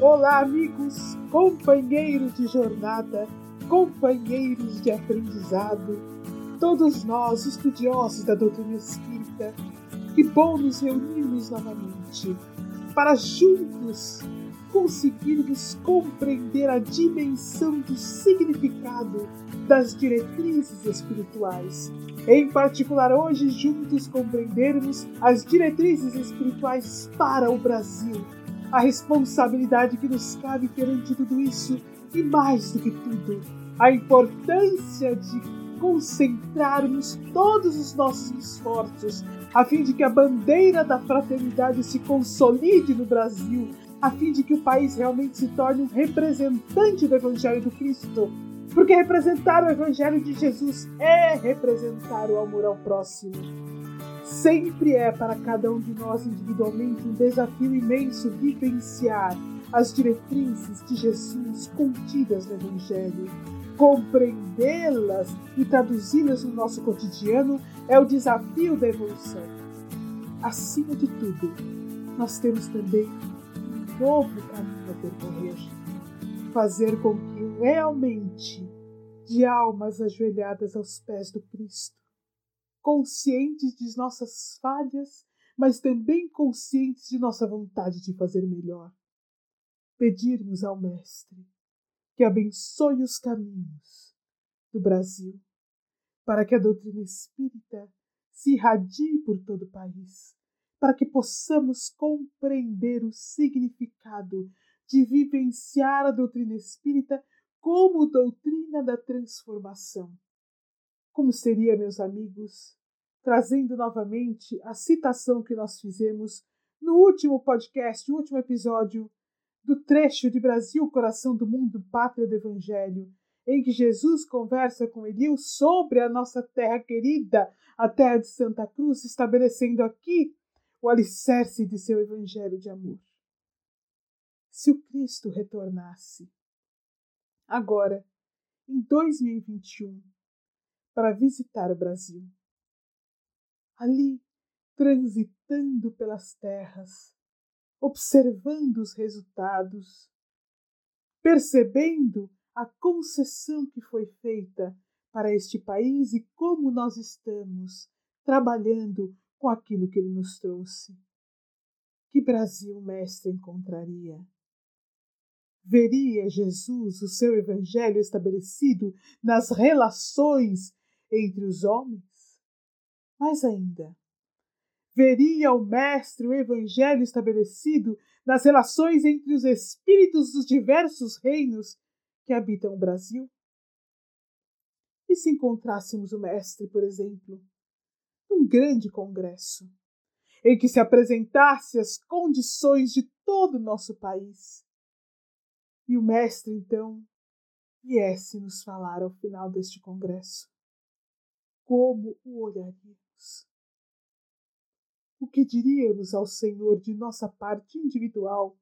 Olá, amigos, companheiros de jornada, companheiros de aprendizado, todos nós, estudiosos da doutrina espírita, que bom nos reunirmos novamente para juntos conseguirmos compreender a dimensão do significado das diretrizes espirituais. Em particular, hoje, juntos compreendermos as diretrizes espirituais para o Brasil a responsabilidade que nos cabe perante tudo isso e, mais do que tudo, a importância de concentrarmos todos os nossos esforços a fim de que a bandeira da fraternidade se consolide no Brasil, a fim de que o país realmente se torne um representante do Evangelho do Cristo. Porque representar o Evangelho de Jesus é representar o amor ao próximo sempre é para cada um de nós individualmente um desafio imenso vivenciar as diretrizes de Jesus contidas no Evangelho. Compreendê-las e traduzi-las no nosso cotidiano é o desafio da evolução. Acima de tudo, nós temos também um novo caminho a percorrer. Fazer com que realmente, de almas ajoelhadas aos pés do Cristo, conscientes de nossas falhas, mas também conscientes de nossa vontade de fazer melhor. Pedirmos ao Mestre que abençoe os caminhos do Brasil, para que a doutrina espírita se irradie por todo o país, para que possamos compreender o significado de vivenciar a doutrina espírita como doutrina da transformação como seria, meus amigos, trazendo novamente a citação que nós fizemos no último podcast, no último episódio do trecho de Brasil, Coração do Mundo, Pátria do Evangelho, em que Jesus conversa com Eliu sobre a nossa terra querida, a terra de Santa Cruz, estabelecendo aqui o alicerce de seu Evangelho de amor. Se o Cristo retornasse, agora, em 2021, para visitar o Brasil. Ali, transitando pelas terras, observando os resultados, percebendo a concessão que foi feita para este país e como nós estamos trabalhando com aquilo que ele nos trouxe. Que Brasil mestre encontraria? Veria Jesus o seu evangelho estabelecido nas relações entre os homens? Mais ainda, veria o Mestre o Evangelho estabelecido nas relações entre os espíritos dos diversos reinos que habitam o Brasil? E se encontrássemos o Mestre, por exemplo, num grande congresso, em que se apresentasse as condições de todo o nosso país, e o Mestre, então, viesse nos falar ao final deste congresso como o olharíamos? O que diríamos ao Senhor de nossa parte individual,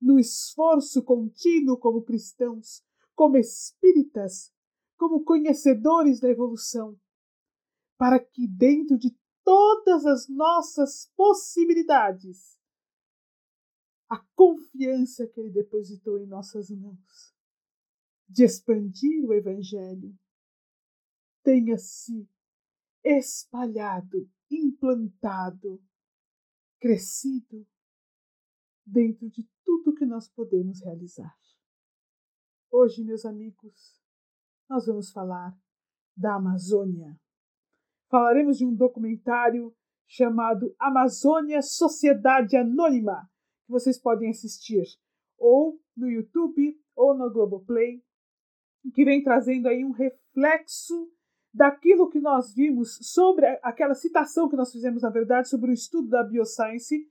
no esforço contínuo como cristãos, como espíritas, como conhecedores da evolução, para que dentro de todas as nossas possibilidades, a confiança que Ele depositou em nossas mãos, de expandir o Evangelho, tenha se espalhado, implantado, crescido dentro de tudo que nós podemos realizar. Hoje, meus amigos, nós vamos falar da Amazônia. Falaremos de um documentário chamado Amazônia Sociedade Anônima, que vocês podem assistir ou no YouTube ou no Globoplay, que vem trazendo aí um reflexo daquilo que nós vimos sobre aquela citação que nós fizemos, na verdade, sobre o estudo da bioscience,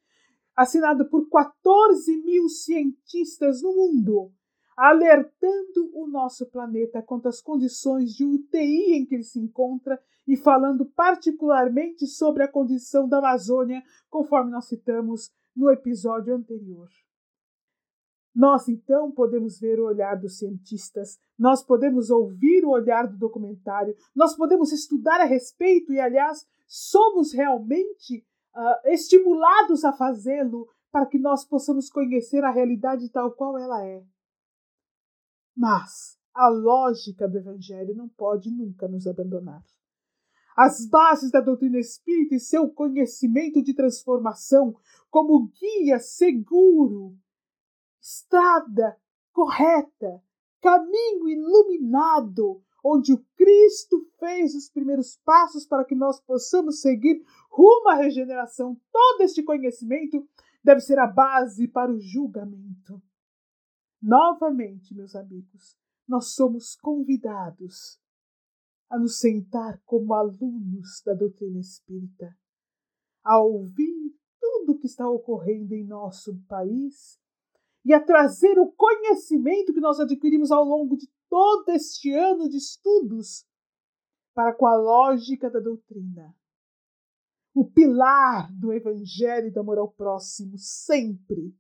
assinado por 14 mil cientistas no mundo, alertando o nosso planeta quanto às condições de UTI em que ele se encontra e falando particularmente sobre a condição da Amazônia, conforme nós citamos no episódio anterior. Nós então podemos ver o olhar dos cientistas, nós podemos ouvir o olhar do documentário, nós podemos estudar a respeito e, aliás, somos realmente uh, estimulados a fazê-lo para que nós possamos conhecer a realidade tal qual ela é. Mas a lógica do Evangelho não pode nunca nos abandonar. As bases da doutrina espírita e seu conhecimento de transformação como guia seguro, estrada correta, caminho iluminado, onde o Cristo fez os primeiros passos para que nós possamos seguir rumo à regeneração. Todo este conhecimento deve ser a base para o julgamento. Novamente, meus amigos, nós somos convidados a nos sentar como alunos da doutrina espírita, a ouvir tudo o que está ocorrendo em nosso país e a trazer o conhecimento que nós adquirimos ao longo de todo este ano de estudos para com a lógica da doutrina. O pilar do Evangelho e do amor ao próximo, sempre.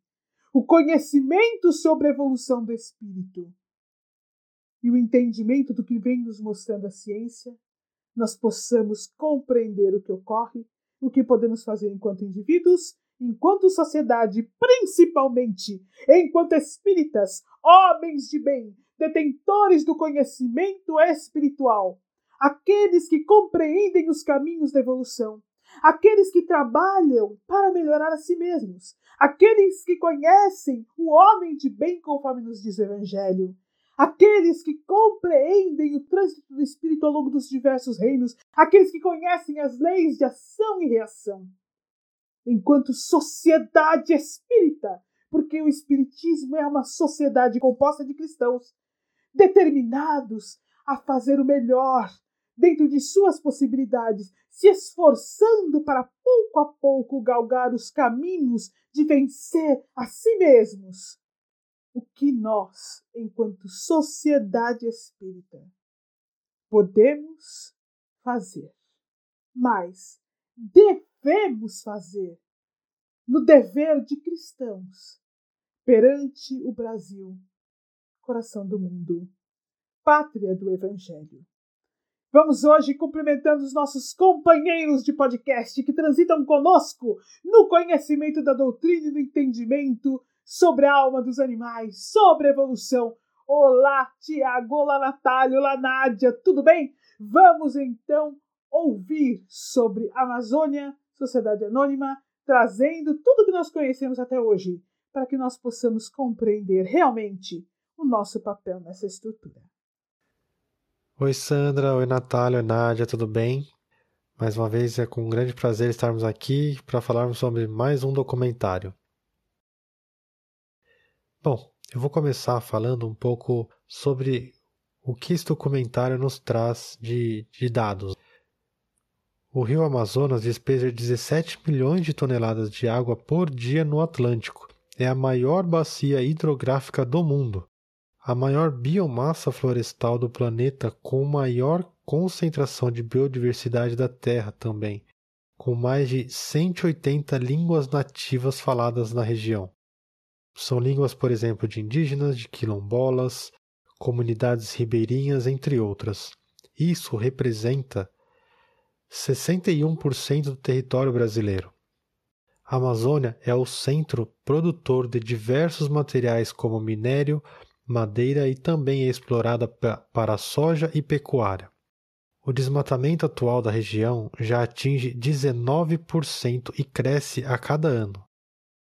O conhecimento sobre a evolução do espírito e o entendimento do que vem nos mostrando a ciência, nós possamos compreender o que ocorre, o que podemos fazer enquanto indivíduos enquanto sociedade, principalmente enquanto espíritas, homens de bem, detentores do conhecimento espiritual, aqueles que compreendem os caminhos da evolução, aqueles que trabalham para melhorar a si mesmos, aqueles que conhecem o homem de bem conforme nos diz o Evangelho, aqueles que compreendem o trânsito do espírito ao longo dos diversos reinos, aqueles que conhecem as leis de ação e reação enquanto sociedade espírita, porque o espiritismo é uma sociedade composta de cristãos determinados a fazer o melhor dentro de suas possibilidades, se esforçando para pouco a pouco galgar os caminhos de vencer a si mesmos. O que nós, enquanto sociedade espírita, podemos fazer, mas devemos fazer no dever de cristãos perante o Brasil, coração do mundo, pátria do Evangelho. Vamos hoje cumprimentando os nossos companheiros de podcast que transitam conosco no conhecimento da doutrina e do entendimento sobre a alma dos animais, sobre a evolução. Olá, Tiago, olá, Natália, olá, Nádia, tudo bem? Vamos então ouvir sobre Amazônia, Sociedade Anônima, trazendo tudo que nós conhecemos até hoje, para que nós possamos compreender realmente o nosso papel nessa estrutura. Oi, Sandra. Oi, Natália. Oi, Nádia. Tudo bem? Mais uma vez é com um grande prazer estarmos aqui para falarmos sobre mais um documentário. Bom, eu vou começar falando um pouco sobre o que esse documentário nos traz de, de dados. O rio Amazonas despeja 17 milhões de toneladas de água por dia no Atlântico. É a maior bacia hidrográfica do mundo. A maior biomassa florestal do planeta com maior concentração de biodiversidade da Terra também, com mais de 180 línguas nativas faladas na região. São línguas, por exemplo, de indígenas, de quilombolas, comunidades ribeirinhas, entre outras. Isso representa 61% do território brasileiro. A Amazônia é o centro produtor de diversos materiais como minério, madeira e também é explorada para soja e pecuária. O desmatamento atual da região já atinge 19% e cresce a cada ano.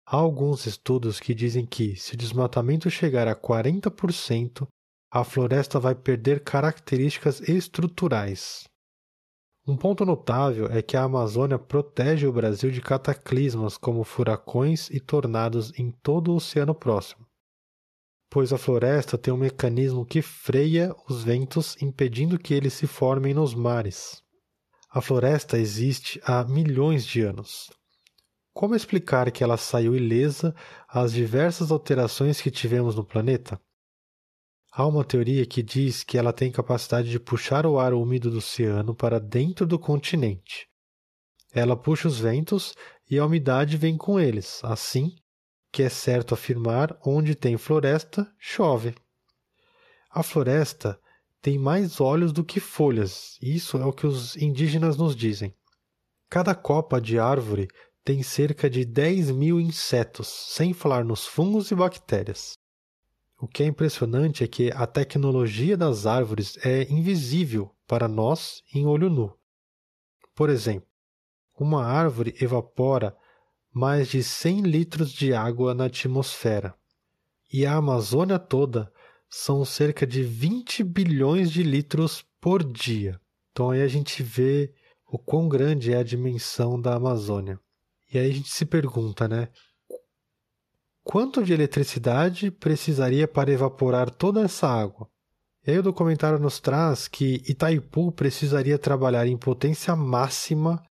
Há alguns estudos que dizem que, se o desmatamento chegar a 40%, a floresta vai perder características estruturais. Um ponto notável é que a Amazônia protege o Brasil de cataclismas como furacões e tornados em todo o oceano próximo, pois a floresta tem um mecanismo que freia os ventos, impedindo que eles se formem nos mares. A floresta existe há milhões de anos. Como explicar que ela saiu ilesa às diversas alterações que tivemos no planeta? Há uma teoria que diz que ela tem capacidade de puxar o ar úmido do oceano para dentro do continente. Ela puxa os ventos e a umidade vem com eles, assim que é certo afirmar onde tem floresta, chove. A floresta tem mais olhos do que folhas, isso é o que os indígenas nos dizem. Cada copa de árvore tem cerca de 10 mil insetos, sem falar nos fungos e bactérias. O que é impressionante é que a tecnologia das árvores é invisível para nós em olho nu. Por exemplo, uma árvore evapora mais de 100 litros de água na atmosfera, e a Amazônia toda são cerca de 20 bilhões de litros por dia. Então aí a gente vê o quão grande é a dimensão da Amazônia. E aí a gente se pergunta, né? Quanto de eletricidade precisaria para evaporar toda essa água? E aí o documentário nos traz que Itaipu precisaria trabalhar em potência máxima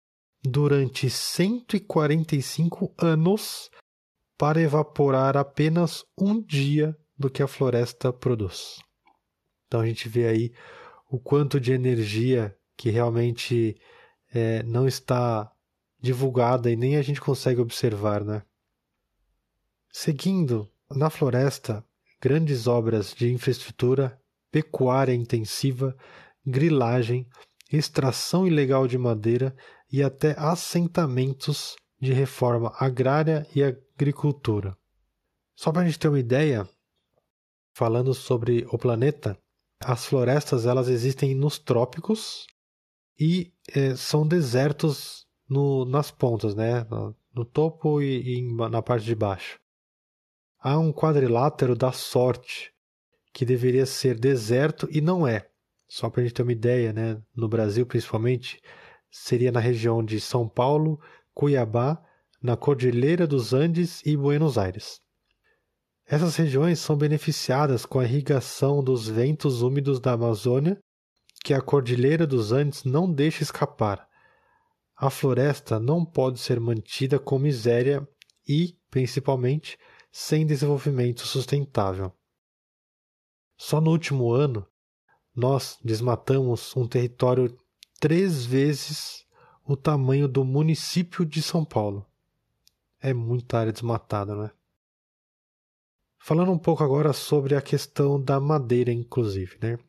durante 145 anos para evaporar apenas um dia do que a floresta produz. Então a gente vê aí o quanto de energia que realmente é, não está divulgada e nem a gente consegue observar, né? Seguindo, na floresta, grandes obras de infraestrutura, pecuária intensiva, grilagem, extração ilegal de madeira e até assentamentos de reforma agrária e agricultura. Só para a gente ter uma ideia, falando sobre o planeta, as florestas elas existem nos trópicos e é, são desertos no, nas pontas, né? no, no topo e, e na parte de baixo. Há um quadrilátero da sorte que deveria ser deserto e não é. Só para a gente ter uma ideia, né? no Brasil principalmente, seria na região de São Paulo, Cuiabá, na Cordilheira dos Andes e Buenos Aires. Essas regiões são beneficiadas com a irrigação dos ventos úmidos da Amazônia, que a Cordilheira dos Andes não deixa escapar. A floresta não pode ser mantida com miséria e, principalmente, sem desenvolvimento sustentável. Só no último ano, nós desmatamos um território três vezes o tamanho do município de São Paulo. É muita área desmatada, não é? Falando um pouco agora sobre a questão da madeira, inclusive, né?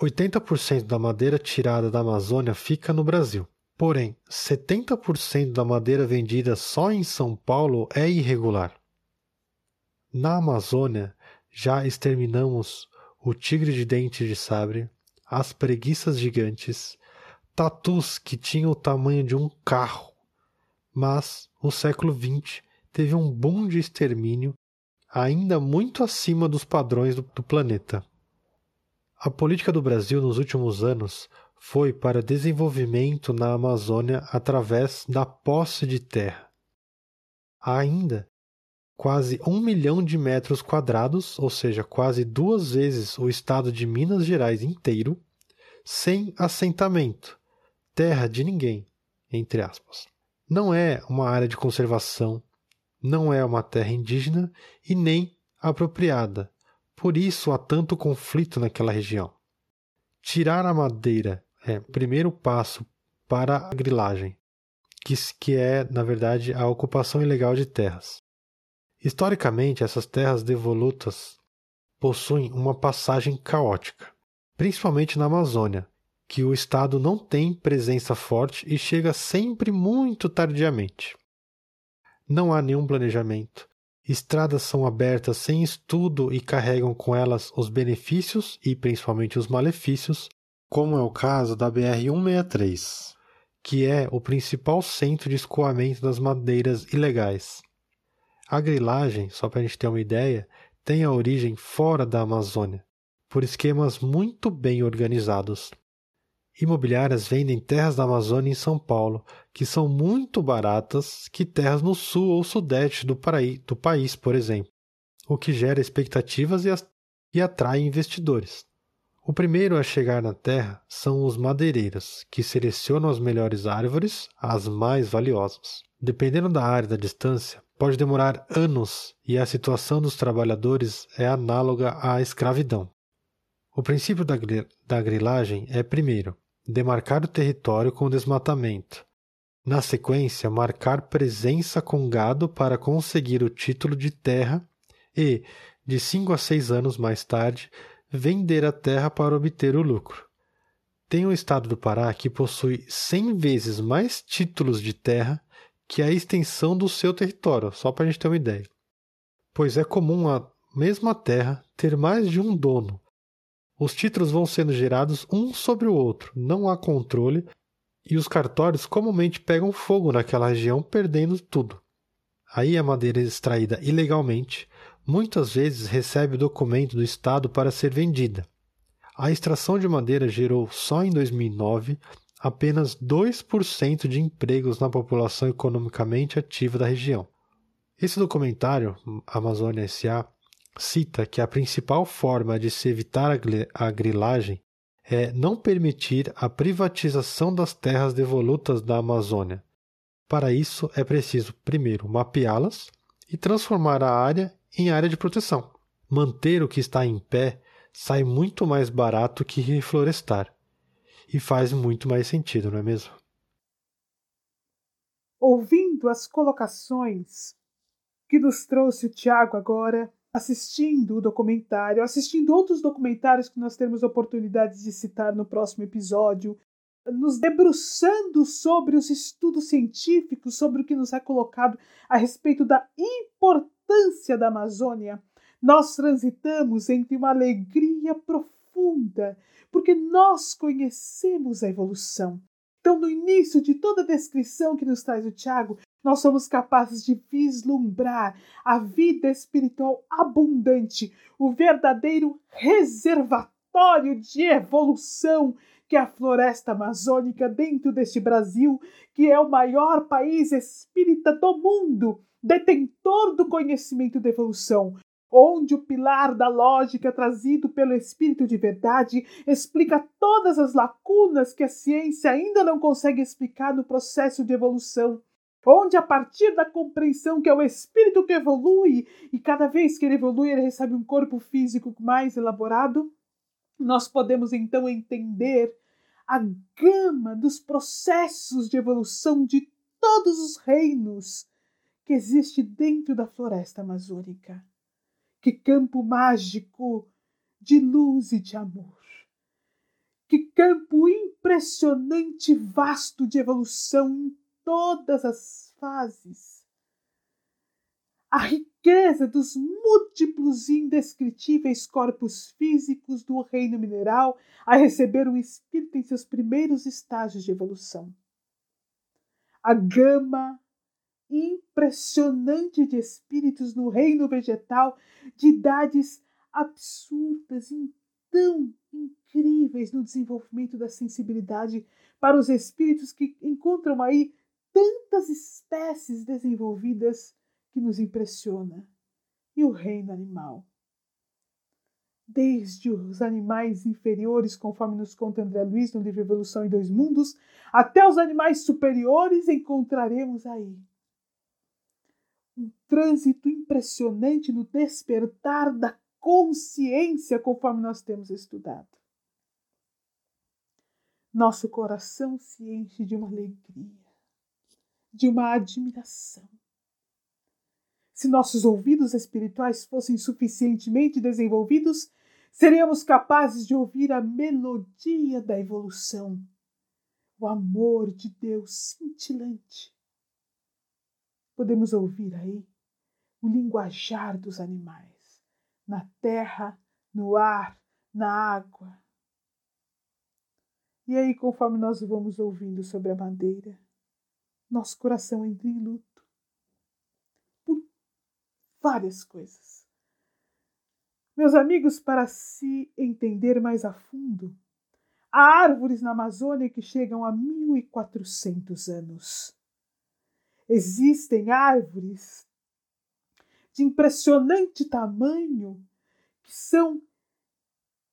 80% da madeira tirada da Amazônia fica no Brasil. Porém, 70% da madeira vendida só em São Paulo é irregular. Na Amazônia, já exterminamos o tigre de dente de sabre, as preguiças gigantes, tatus que tinham o tamanho de um carro. Mas o século XX teve um boom de extermínio ainda muito acima dos padrões do, do planeta. A política do Brasil nos últimos anos foi para desenvolvimento na Amazônia através da posse de terra. Ainda quase um milhão de metros quadrados, ou seja, quase duas vezes o estado de Minas Gerais inteiro, sem assentamento, terra de ninguém, entre aspas. Não é uma área de conservação, não é uma terra indígena e nem apropriada. Por isso há tanto conflito naquela região. Tirar a madeira é o primeiro passo para a grilagem, que, que é, na verdade, a ocupação ilegal de terras. Historicamente, essas terras devolutas possuem uma passagem caótica, principalmente na Amazônia, que o Estado não tem presença forte e chega sempre muito tardiamente. Não há nenhum planejamento. Estradas são abertas sem estudo e carregam com elas os benefícios e principalmente os malefícios, como é o caso da BR-163, que é o principal centro de escoamento das madeiras ilegais. A grilagem, só para a gente ter uma ideia, tem a origem fora da Amazônia, por esquemas muito bem organizados. Imobiliárias vendem terras da Amazônia em São Paulo, que são muito baratas que terras no sul ou sudeste do, paraí, do país, por exemplo, o que gera expectativas e, as, e atrai investidores. O primeiro a chegar na terra são os madeireiros, que selecionam as melhores árvores, as mais valiosas. Dependendo da área e da distância, pode demorar anos e a situação dos trabalhadores é análoga à escravidão. O princípio da, da grilagem é, primeiro, demarcar o território com desmatamento. Na sequência, marcar presença com gado para conseguir o título de terra e, de cinco a seis anos mais tarde, vender a terra para obter o lucro. Tem o estado do Pará que possui cem vezes mais títulos de terra que é a extensão do seu território, só para a gente ter uma ideia. Pois é comum a mesma terra ter mais de um dono. Os títulos vão sendo gerados um sobre o outro, não há controle, e os cartórios comumente pegam fogo naquela região, perdendo tudo. Aí a madeira extraída ilegalmente muitas vezes recebe o documento do Estado para ser vendida. A extração de madeira gerou só em 2009 apenas 2% de empregos na população economicamente ativa da região. Esse documentário, Amazônia S.A., cita que a principal forma de se evitar a grilagem é não permitir a privatização das terras devolutas da Amazônia. Para isso, é preciso, primeiro, mapeá-las e transformar a área em área de proteção. Manter o que está em pé sai muito mais barato que reflorestar e faz muito mais sentido, não é mesmo? Ouvindo as colocações que nos trouxe o Tiago agora, assistindo o documentário, assistindo outros documentários que nós teremos oportunidade de citar no próximo episódio, nos debruçando sobre os estudos científicos, sobre o que nos é colocado a respeito da importância da Amazônia, nós transitamos entre uma alegria profunda porque nós conhecemos a evolução. Então, no início de toda a descrição que nos traz o Tiago, nós somos capazes de vislumbrar a vida espiritual abundante, o verdadeiro reservatório de evolução que é a floresta amazônica dentro deste Brasil, que é o maior país espírita do mundo, detentor do conhecimento da evolução, onde o pilar da lógica trazido pelo Espírito de Verdade explica todas as lacunas que a ciência ainda não consegue explicar no processo de evolução. Onde, a partir da compreensão que é o espírito que evolui, e cada vez que ele evolui, ele recebe um corpo físico mais elaborado, nós podemos então entender a gama dos processos de evolução de todos os reinos que existe dentro da floresta amazônica. Que campo mágico de luz e de amor! Que campo impressionante e vasto de evolução em todas as fases! A riqueza dos múltiplos e indescritíveis corpos físicos do reino mineral a receber o espírito em seus primeiros estágios de evolução. A gama impressionante de espíritos no reino vegetal, de idades absurdas tão incríveis no desenvolvimento da sensibilidade para os espíritos que encontram aí tantas espécies desenvolvidas que nos impressiona. E o reino animal. Desde os animais inferiores, conforme nos conta André Luiz no livro Evolução em Dois Mundos, até os animais superiores encontraremos aí um trânsito impressionante no despertar da consciência, conforme nós temos estudado. Nosso coração se enche de uma alegria, de uma admiração. Se nossos ouvidos espirituais fossem suficientemente desenvolvidos, seríamos capazes de ouvir a melodia da evolução, o amor de Deus cintilante Podemos ouvir aí o linguajar dos animais, na terra, no ar, na água. E aí, conforme nós vamos ouvindo sobre a madeira, nosso coração entra em luto por várias coisas. Meus amigos, para se entender mais a fundo, há árvores na Amazônia que chegam a 1400 anos. Existem árvores de impressionante tamanho que são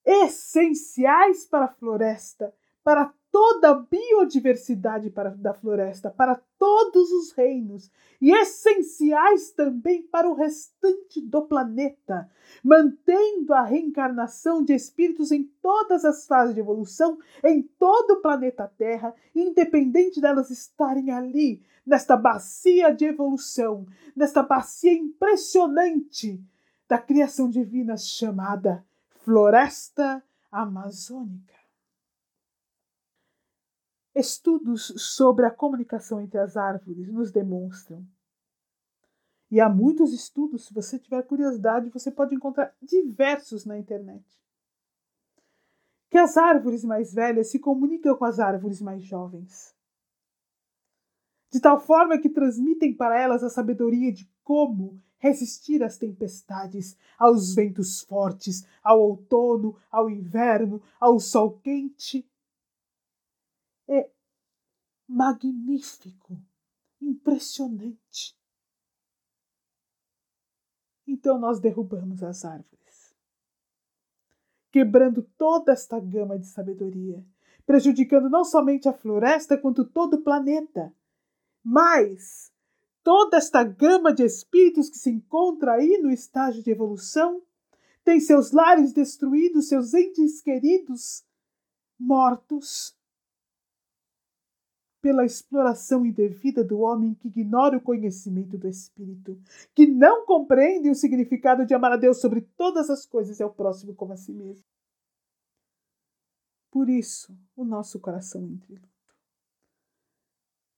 essenciais para a floresta, para toda a biodiversidade para, da floresta, para todos os reinos, e essenciais também para o restante do planeta, mantendo a reencarnação de espíritos em todas as fases de evolução, em todo o planeta Terra, independente delas estarem ali, nesta bacia de evolução, nesta bacia impressionante da criação divina chamada Floresta Amazônica. Estudos sobre a comunicação entre as árvores nos demonstram. E há muitos estudos, se você tiver curiosidade, você pode encontrar diversos na internet. Que as árvores mais velhas se comunicam com as árvores mais jovens. De tal forma que transmitem para elas a sabedoria de como resistir às tempestades, aos ventos fortes, ao outono, ao inverno, ao sol quente é magnífico, impressionante. Então nós derrubamos as árvores, quebrando toda esta gama de sabedoria, prejudicando não somente a floresta, quanto todo o planeta. Mas toda esta gama de espíritos que se encontra aí no estágio de evolução tem seus lares destruídos, seus entes queridos mortos, pela exploração indevida do homem que ignora o conhecimento do Espírito, que não compreende o significado de amar a Deus sobre todas as coisas e ao próximo como a si mesmo. Por isso, o nosso coração entra em luto.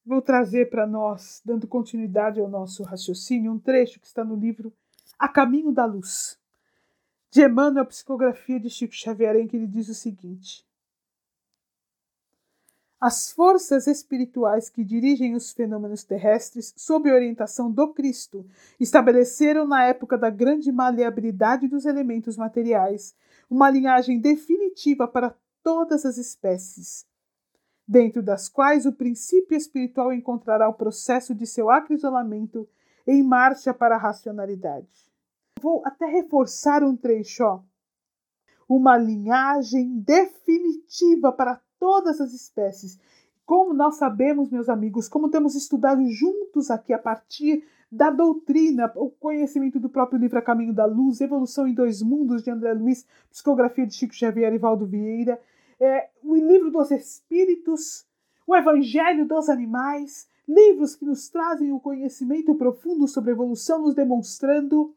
Vou trazer para nós, dando continuidade ao nosso raciocínio, um trecho que está no livro A Caminho da Luz, de Emmanuel, Psicografia de Chico Xavier, em que ele diz o seguinte: as forças espirituais que dirigem os fenômenos terrestres, sob orientação do Cristo, estabeleceram na época da grande maleabilidade dos elementos materiais uma linhagem definitiva para todas as espécies, dentro das quais o princípio espiritual encontrará o processo de seu acrisolamento em marcha para a racionalidade. Vou até reforçar um trecho, ó. Uma linhagem definitiva para todas as espécies. Como nós sabemos, meus amigos, como temos estudado juntos aqui a partir da doutrina, o conhecimento do próprio livro A Caminho da Luz, Evolução em Dois Mundos, de André Luiz, Psicografia de Chico Xavier e Valdo Vieira, é, o livro dos Espíritos, o Evangelho dos Animais, livros que nos trazem o conhecimento profundo sobre a evolução, nos demonstrando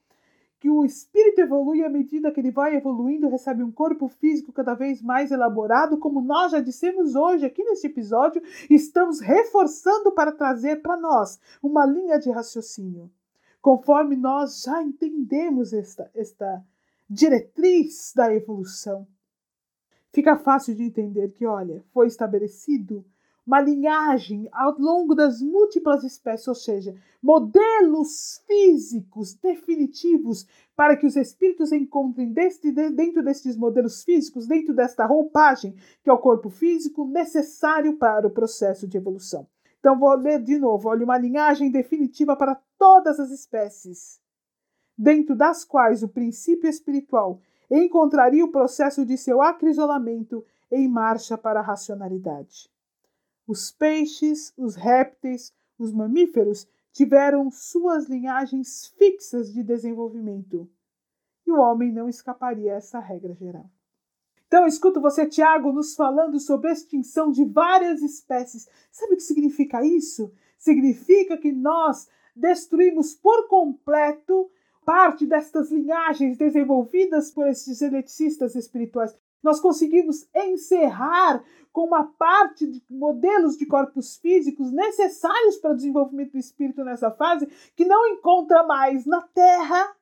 que o espírito evolui à medida que ele vai evoluindo, recebe um corpo físico cada vez mais elaborado, como nós já dissemos hoje aqui neste episódio, estamos reforçando para trazer para nós uma linha de raciocínio. Conforme nós já entendemos esta, esta diretriz da evolução, fica fácil de entender que, olha, foi estabelecido uma linhagem ao longo das múltiplas espécies, ou seja, modelos físicos definitivos para que os espíritos encontrem deste, dentro destes modelos físicos, dentro desta roupagem, que é o corpo físico, necessário para o processo de evolução. Então, vou ler de novo: olha, uma linhagem definitiva para todas as espécies, dentro das quais o princípio espiritual encontraria o processo de seu acrisolamento em marcha para a racionalidade. Os peixes, os répteis, os mamíferos tiveram suas linhagens fixas de desenvolvimento. E o homem não escaparia a essa regra geral. Então, escuto você, Tiago, nos falando sobre a extinção de várias espécies. Sabe o que significa isso? Significa que nós destruímos por completo parte destas linhagens desenvolvidas por esses eleticistas espirituais nós conseguimos encerrar com uma parte de modelos de corpos físicos necessários para o desenvolvimento do espírito nessa fase, que não encontra mais na Terra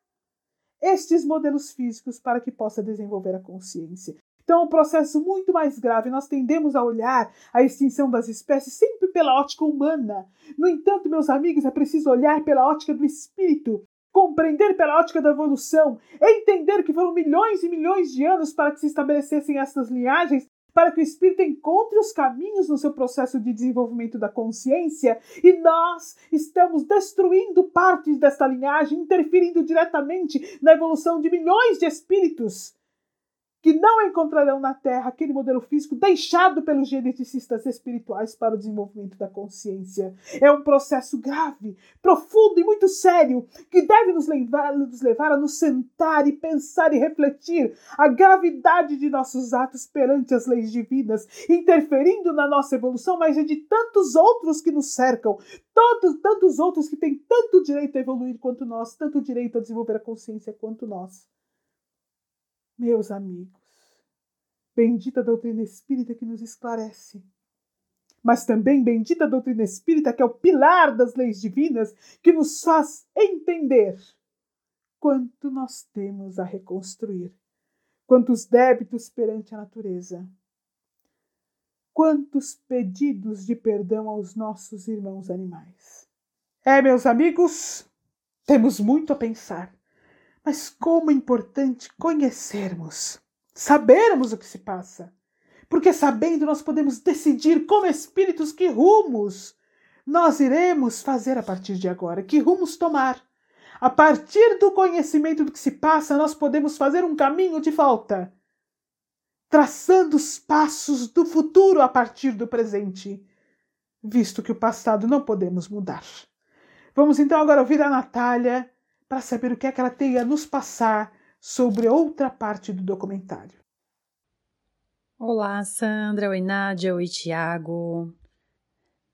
estes modelos físicos para que possa desenvolver a consciência. Então, é um processo muito mais grave. Nós tendemos a olhar a extinção das espécies sempre pela ótica humana. No entanto, meus amigos, é preciso olhar pela ótica do espírito, compreender pela ótica da evolução, entender que foram milhões e milhões de anos para que se estabelecessem essas linhagens, para que o espírito encontre os caminhos no seu processo de desenvolvimento da consciência, e nós estamos destruindo partes desta linhagem, interferindo diretamente na evolução de milhões de espíritos que não encontrarão na Terra aquele modelo físico deixado pelos geneticistas espirituais para o desenvolvimento da consciência. É um processo grave, profundo e muito sério que deve nos levar, nos levar a nos sentar e pensar e refletir a gravidade de nossos atos perante as leis divinas, interferindo na nossa evolução, mas é de tantos outros que nos cercam, todos, tantos outros que têm tanto direito a evoluir quanto nós, tanto direito a desenvolver a consciência quanto nós. Meus amigos, bendita doutrina espírita que nos esclarece. mas também bendita doutrina espírita, que é o pilar das leis divinas, que nos faz entender quanto nós temos a reconstruir, quantos débitos perante a natureza, quantos pedidos de perdão aos nossos irmãos animais. É, meus amigos, temos muito a pensar, mas como é importante conhecermos, sabermos o que se passa, porque sabendo nós podemos decidir como espíritos que rumos nós iremos fazer a partir de agora, que rumos tomar. A partir do conhecimento do que se passa, nós podemos fazer um caminho de volta, traçando os passos do futuro a partir do presente, visto que o passado não podemos mudar. Vamos então agora ouvir a Natália para saber o que é que ela tem a nos passar sobre outra parte do documentário. Olá, Sandra, oi Nádia, oi Tiago.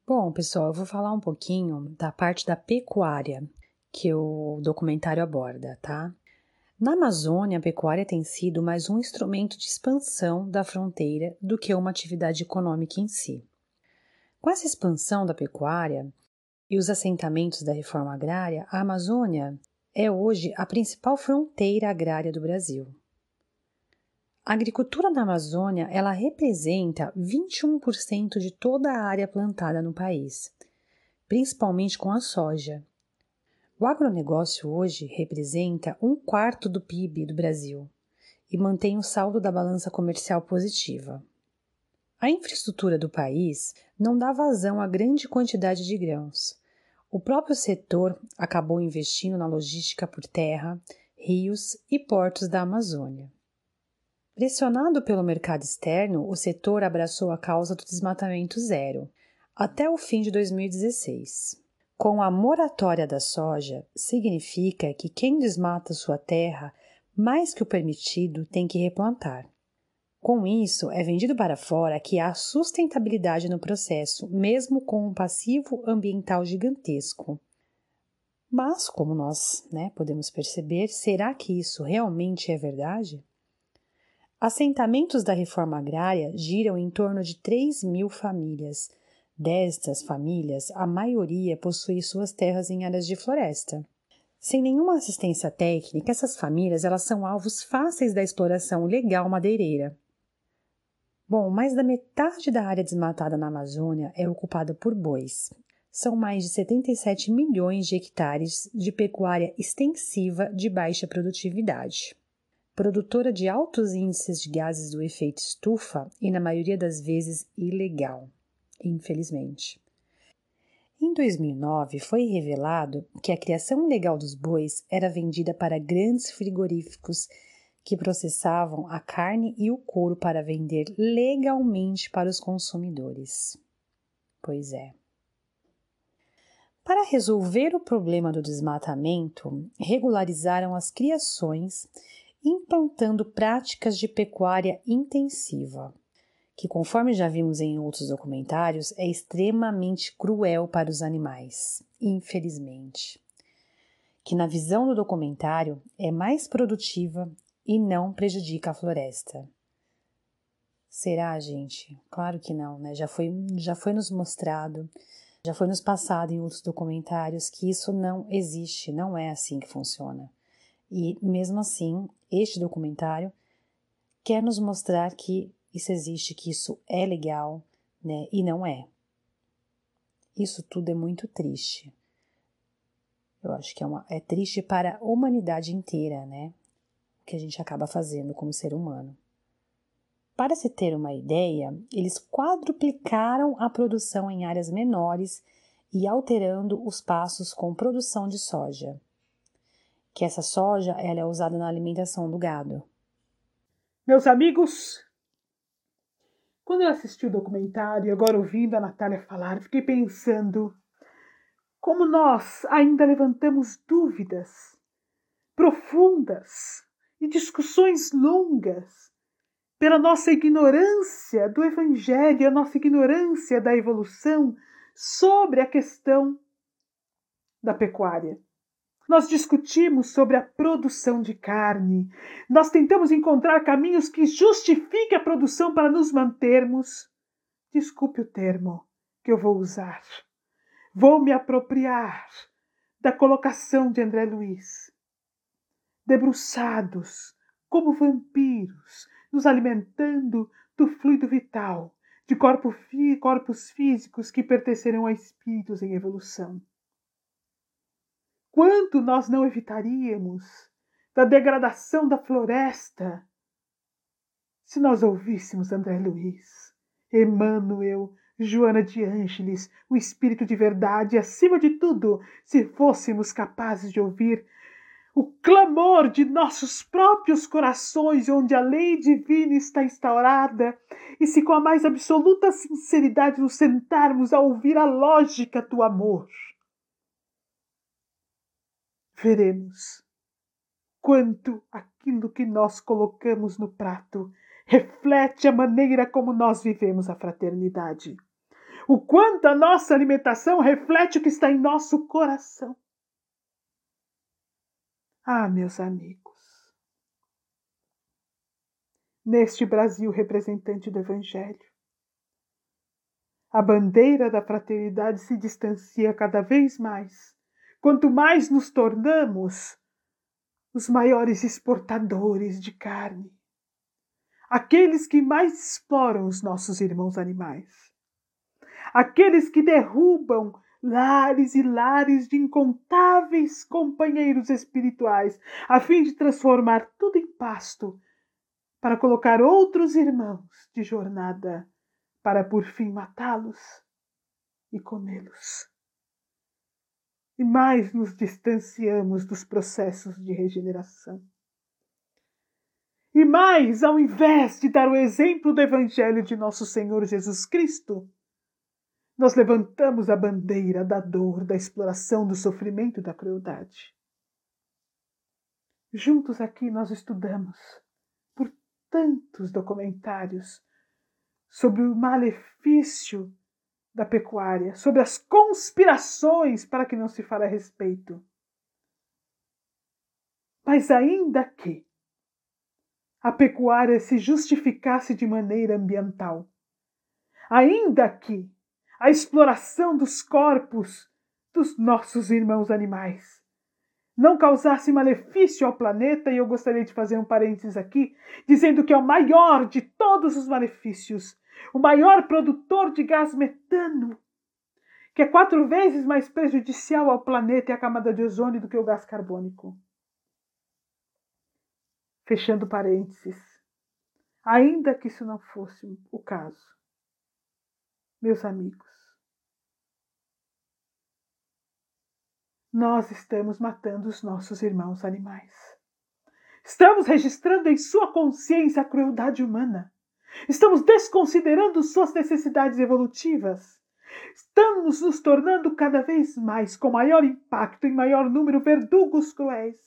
Bom, pessoal, eu vou falar um pouquinho da parte da pecuária, que o documentário aborda, tá? Na Amazônia, a pecuária tem sido mais um instrumento de expansão da fronteira do que uma atividade econômica em si. Com essa expansão da pecuária e os assentamentos da reforma agrária, a Amazônia é hoje a principal fronteira agrária do Brasil. A agricultura na Amazônia, ela representa 21% de toda a área plantada no país, principalmente com a soja, o agronegócio hoje representa um quarto do PIB do Brasil e mantém o saldo da balança comercial positiva. A infraestrutura do país não dá vazão à grande quantidade de grãos. O próprio setor acabou investindo na logística por terra, rios e portos da Amazônia. Pressionado pelo mercado externo, o setor abraçou a causa do desmatamento zero até o fim de 2016. Com a moratória da soja, significa que quem desmata sua terra mais que o permitido tem que replantar. Com isso, é vendido para fora que há sustentabilidade no processo, mesmo com um passivo ambiental gigantesco. Mas, como nós né, podemos perceber, será que isso realmente é verdade? Assentamentos da reforma agrária giram em torno de 3 mil famílias Destas famílias, a maioria possui suas terras em áreas de floresta. Sem nenhuma assistência técnica, essas famílias elas são alvos fáceis da exploração legal madeireira. Bom, mais da metade da área desmatada na Amazônia é ocupada por bois. São mais de 77 milhões de hectares de pecuária extensiva de baixa produtividade. Produtora de altos índices de gases do efeito estufa e, na maioria das vezes, ilegal infelizmente. Em 2009, foi revelado que a criação ilegal dos bois era vendida para grandes frigoríficos que processavam a carne e o couro para vender legalmente para os consumidores. Pois é. Para resolver o problema do desmatamento, regularizaram as criações, implantando práticas de pecuária intensiva que, conforme já vimos em outros documentários, é extremamente cruel para os animais, infelizmente. Que, na visão do documentário, é mais produtiva e não prejudica a floresta. Será, gente? Claro que não, né? Já foi, já foi nos mostrado, já foi nos passado em outros documentários que isso não existe, não é assim que funciona. E mesmo assim, este documentário quer nos mostrar que isso existe, que isso é legal, né? E não é. Isso tudo é muito triste. Eu acho que é, uma, é triste para a humanidade inteira, né? Que a gente acaba fazendo como ser humano. Para se ter uma ideia, eles quadruplicaram a produção em áreas menores e alterando os passos com produção de soja. Que essa soja ela é usada na alimentação do gado. Meus amigos, quando eu assisti o documentário e agora ouvindo a Natália falar, fiquei pensando como nós ainda levantamos dúvidas profundas e discussões longas pela nossa ignorância do Evangelho, a nossa ignorância da evolução sobre a questão da pecuária. Nós discutimos sobre a produção de carne. Nós tentamos encontrar caminhos que justifiquem a produção para nos mantermos, desculpe o termo, que eu vou usar. Vou me apropriar da colocação de André Luiz. Debruçados como vampiros, nos alimentando do fluido vital de corpos físicos que pertencerão a espíritos em evolução. Quanto nós não evitaríamos da degradação da floresta se nós ouvíssemos André Luiz, Emmanuel, Joana de Ângeles, o Espírito de Verdade, acima de tudo, se fôssemos capazes de ouvir o clamor de nossos próprios corações, onde a lei divina está instaurada, e se com a mais absoluta sinceridade nos sentarmos a ouvir a lógica do amor, veremos quanto aquilo que nós colocamos no prato reflete a maneira como nós vivemos a fraternidade. O quanto a nossa alimentação reflete o que está em nosso coração. Ah, meus amigos, neste Brasil representante do Evangelho, a bandeira da fraternidade se distancia cada vez mais, quanto mais nos tornamos os maiores exportadores de carne, aqueles que mais exploram os nossos irmãos animais, aqueles que derrubam lares e lares de incontáveis companheiros espirituais, a fim de transformar tudo em pasto, para colocar outros irmãos de jornada, para por fim matá-los e comê-los. E mais nos distanciamos dos processos de regeneração. E mais, ao invés de dar o exemplo do Evangelho de nosso Senhor Jesus Cristo, nós levantamos a bandeira da dor, da exploração, do sofrimento e da crueldade. Juntos aqui nós estudamos por tantos documentários sobre o malefício da pecuária, sobre as conspirações para que não se fale a respeito. Mas ainda que a pecuária se justificasse de maneira ambiental, ainda que a exploração dos corpos dos nossos irmãos animais. Não causasse malefício ao planeta, e eu gostaria de fazer um parênteses aqui, dizendo que é o maior de todos os malefícios, o maior produtor de gás metano, que é quatro vezes mais prejudicial ao planeta e à camada de ozônio do que o gás carbônico. Fechando parênteses. Ainda que isso não fosse o caso, meus amigos. Nós estamos matando os nossos irmãos animais. Estamos registrando em sua consciência a crueldade humana. Estamos desconsiderando suas necessidades evolutivas. Estamos nos tornando cada vez mais, com maior impacto e maior número, verdugos cruéis.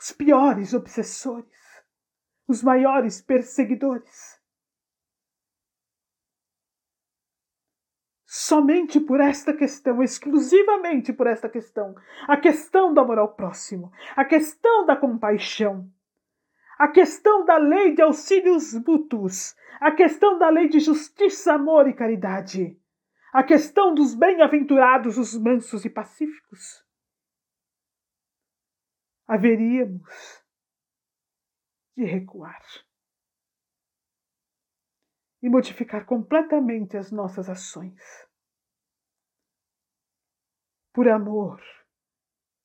Os piores obsessores, os maiores perseguidores. Somente por esta questão, exclusivamente por esta questão, a questão do amor ao próximo, a questão da compaixão, a questão da lei de auxílios mútuos, a questão da lei de justiça, amor e caridade, a questão dos bem-aventurados, os mansos e pacíficos. Haveríamos de recuar e modificar completamente as nossas ações. Por amor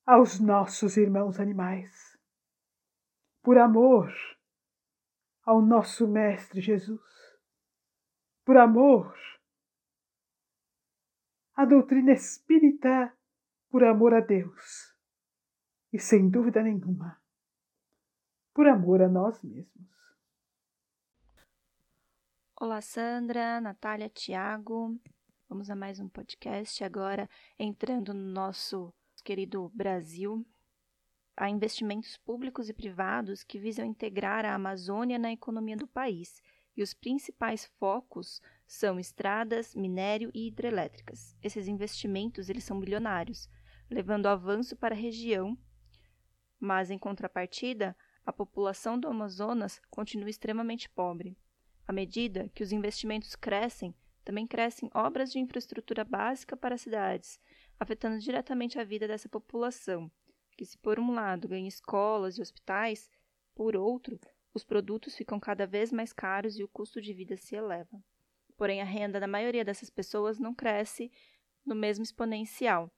aos nossos irmãos animais, por amor ao nosso Mestre Jesus, por amor à doutrina espírita, por amor a Deus e, sem dúvida nenhuma, por amor a nós mesmos. Olá, Sandra, Natália, Tiago. Vamos a mais um podcast agora entrando no nosso querido Brasil. Há investimentos públicos e privados que visam integrar a Amazônia na economia do país, e os principais focos são estradas, minério e hidrelétricas. Esses investimentos eles são bilionários, levando avanço para a região, mas em contrapartida, a população do Amazonas continua extremamente pobre. À medida que os investimentos crescem, também crescem obras de infraestrutura básica para cidades, afetando diretamente a vida dessa população, que, se por um lado ganha escolas e hospitais, por outro, os produtos ficam cada vez mais caros e o custo de vida se eleva. Porém, a renda da maioria dessas pessoas não cresce no mesmo exponencial,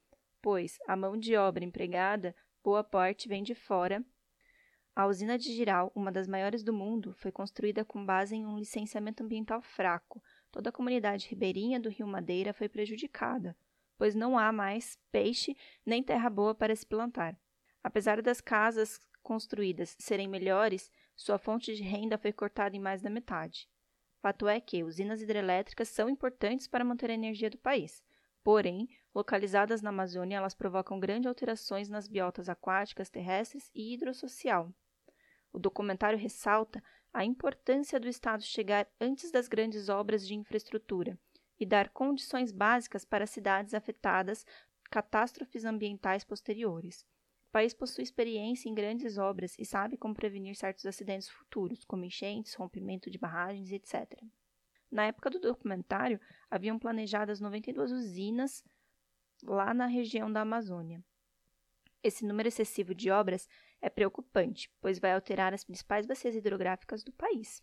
pois a mão de obra empregada, boa parte vem de fora. A usina de Giral, uma das maiores do mundo, foi construída com base em um licenciamento ambiental fraco. Toda a comunidade ribeirinha do Rio Madeira foi prejudicada, pois não há mais peixe nem terra boa para se plantar. Apesar das casas construídas serem melhores, sua fonte de renda foi cortada em mais da metade. Fato é que usinas hidrelétricas são importantes para manter a energia do país. Porém, localizadas na Amazônia, elas provocam grandes alterações nas biotas aquáticas, terrestres e hidrossocial. O documentário ressalta a importância do Estado chegar antes das grandes obras de infraestrutura e dar condições básicas para cidades afetadas catástrofes ambientais posteriores país possui experiência em grandes obras e sabe como prevenir certos acidentes futuros, como enchentes, rompimento de barragens, etc. Na época do documentário, haviam planejadas 92 usinas lá na região da Amazônia. Esse número excessivo de obras é preocupante, pois vai alterar as principais bacias hidrográficas do país.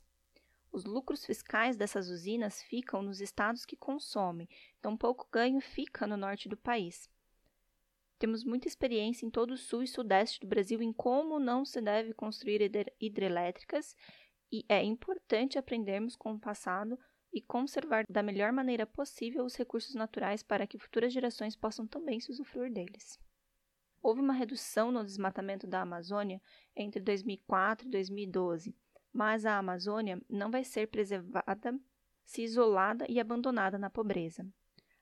Os lucros fiscais dessas usinas ficam nos estados que consomem, então pouco ganho fica no norte do país. Temos muita experiência em todo o sul e sudeste do Brasil em como não se deve construir hidrelétricas e é importante aprendermos com o passado e conservar da melhor maneira possível os recursos naturais para que futuras gerações possam também se usufruir deles. Houve uma redução no desmatamento da Amazônia entre 2004 e 2012, mas a Amazônia não vai ser preservada se isolada e abandonada na pobreza.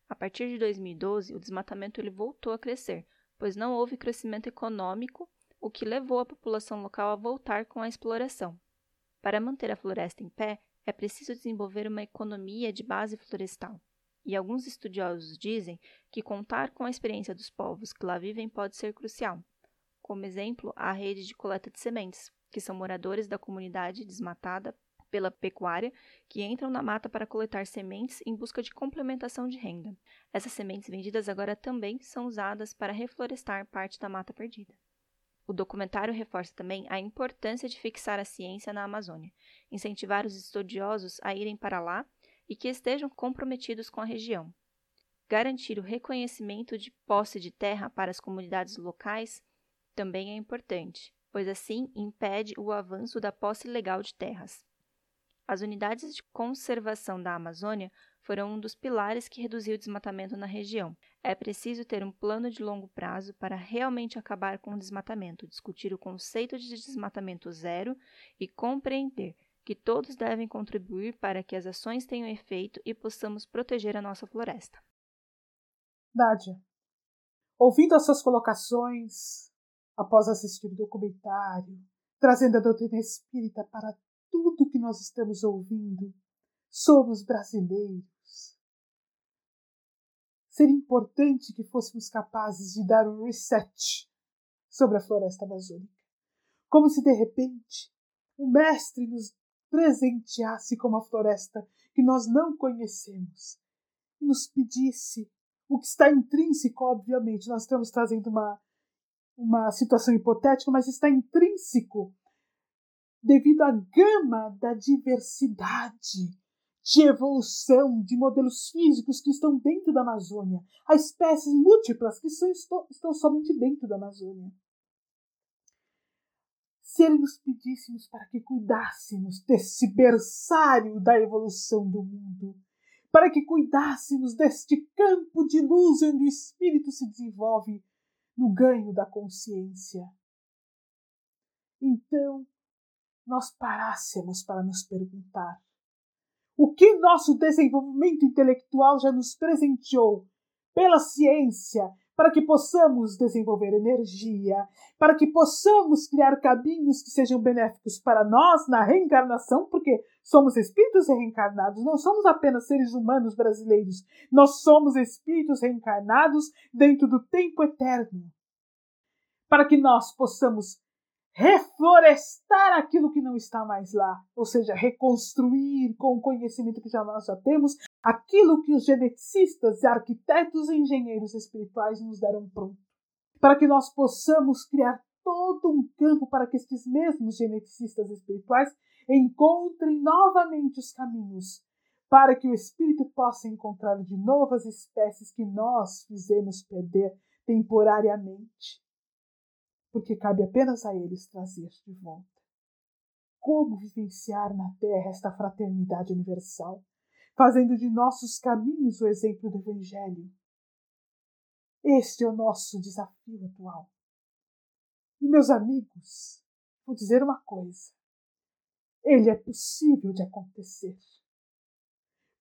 A partir de 2012, o desmatamento ele voltou a crescer, pois não houve crescimento econômico, o que levou a população local a voltar com a exploração. Para manter a floresta em pé, é preciso desenvolver uma economia de base florestal. E alguns estudiosos dizem que contar com a experiência dos povos que lá vivem pode ser crucial. Como exemplo, a rede de coleta de sementes, que são moradores da comunidade desmatada pela pecuária que entram na mata para coletar sementes em busca de complementação de renda. Essas sementes vendidas agora também são usadas para reflorestar parte da mata perdida. O documentário reforça também a importância de fixar a ciência na Amazônia, incentivar os estudiosos a irem para lá e que estejam comprometidos com a região. Garantir o reconhecimento de posse de terra para as comunidades locais também é importante, pois assim impede o avanço da posse legal de terras. As unidades de conservação da Amazônia foram um dos pilares que reduziu o desmatamento na região. É preciso ter um plano de longo prazo para realmente acabar com o desmatamento, discutir o conceito de desmatamento zero e compreender que todos devem contribuir para que as ações tenham efeito e possamos proteger a nossa floresta. Nádia, ouvindo as suas colocações após assistir o documentário, trazendo a doutrina espírita para tudo que nós estamos ouvindo. Somos brasileiros. Seria importante que fôssemos capazes de dar um reset sobre a floresta amazônica. Como se de repente o mestre nos presenteasse com uma floresta que nós não conhecemos e nos pedisse o que está intrínseco, obviamente. Nós estamos trazendo uma, uma situação hipotética, mas está intrínseco devido à gama da diversidade de evolução de modelos físicos que estão dentro da Amazônia, há espécies múltiplas que estão, estão somente dentro da Amazônia. Se ele nos pedíssemos para que cuidássemos desse berçário da evolução do mundo, para que cuidássemos deste campo de luz onde o espírito se desenvolve no ganho da consciência. Então, nós parássemos para nos perguntar o que nosso desenvolvimento intelectual já nos presenteou pela ciência para que possamos desenvolver energia, para que possamos criar caminhos que sejam benéficos para nós na reencarnação, porque somos espíritos reencarnados, não somos apenas seres humanos brasileiros, nós somos espíritos reencarnados dentro do tempo eterno. Para que nós possamos reflorestar aquilo que não está mais lá, ou seja, reconstruir com o conhecimento que já nós já temos aquilo que os geneticistas, arquitetos e engenheiros espirituais nos deram pronto, para que nós possamos criar todo um campo para que estes mesmos geneticistas espirituais encontrem novamente os caminhos, para que o espírito possa encontrar de novo as espécies que nós fizemos perder temporariamente, porque cabe apenas a eles trazer de volta. Como vivenciar na Terra esta fraternidade universal? Fazendo de nossos caminhos o exemplo do Evangelho. Este é o nosso desafio atual. E, meus amigos, vou dizer uma coisa: ele é possível de acontecer.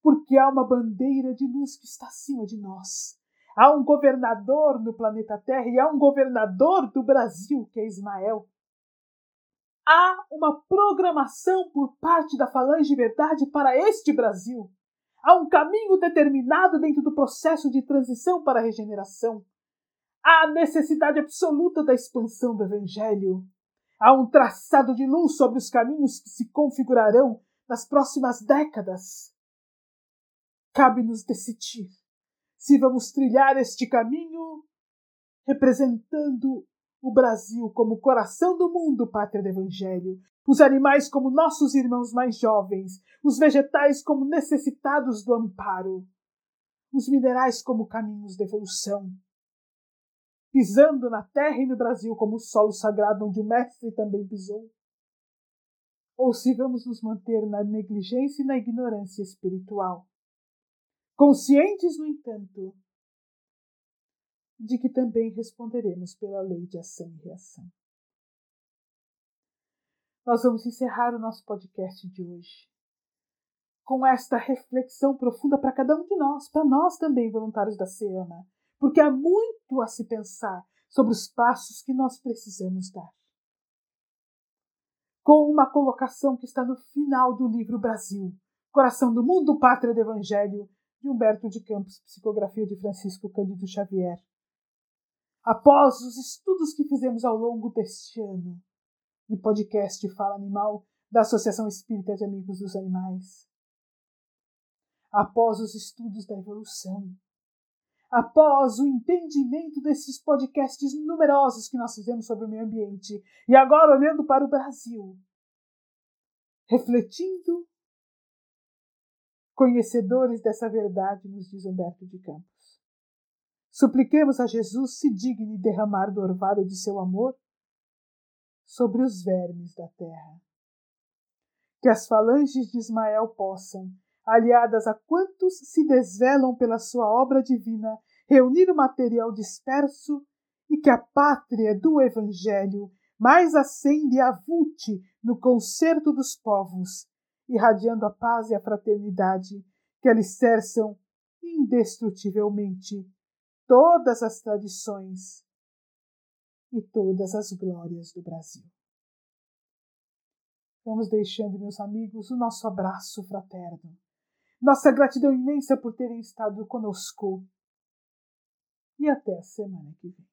Porque há uma bandeira de luz que está acima de nós. Há um governador no planeta Terra e há um governador do Brasil, que é Ismael. Há uma programação por parte da Falange Verdade para este Brasil. Há um caminho determinado dentro do processo de transição para a regeneração. Há a necessidade absoluta da expansão do Evangelho. Há um traçado de luz sobre os caminhos que se configurarão nas próximas décadas. Cabe-nos decidir se vamos trilhar este caminho representando o Brasil como coração do mundo, pátria do Evangelho, os animais como nossos irmãos mais jovens, os vegetais como necessitados do amparo, os minerais como caminhos de evolução. Pisando na terra e no Brasil como o solo sagrado onde o Mestre também pisou. Ou se vamos nos manter na negligência e na ignorância espiritual. Conscientes, no entanto, de que também responderemos pela lei de ação e reação nós vamos encerrar o nosso podcast de hoje com esta reflexão profunda para cada um de nós, para nós também, voluntários da SEAMA, porque há muito a se pensar sobre os passos que nós precisamos dar. Com uma colocação que está no final do livro Brasil, Coração do Mundo, Pátria do Evangelho, de Humberto de Campos, psicografia de Francisco Cândido Xavier. Após os estudos que fizemos ao longo deste ano, de podcast Fala Animal da Associação Espírita de Amigos dos Animais. Após os estudos da evolução, após o entendimento desses podcasts numerosos que nós fizemos sobre o meio ambiente, e agora olhando para o Brasil, refletindo, conhecedores dessa verdade, nos diz Humberto de Campos. Supliquemos a Jesus se digne derramar do orvalho de seu amor sobre os vermes da terra. Que as falanges de Ismael possam, aliadas a quantos se desvelam pela sua obra divina, reunir o material disperso e que a pátria do Evangelho mais acende e avulte no concerto dos povos, irradiando a paz e a fraternidade que alicerçam indestrutivelmente todas as tradições e todas as glórias do Brasil. Vamos deixando, meus amigos, o nosso abraço fraterno, nossa gratidão imensa por terem estado conosco. E até a semana que vem.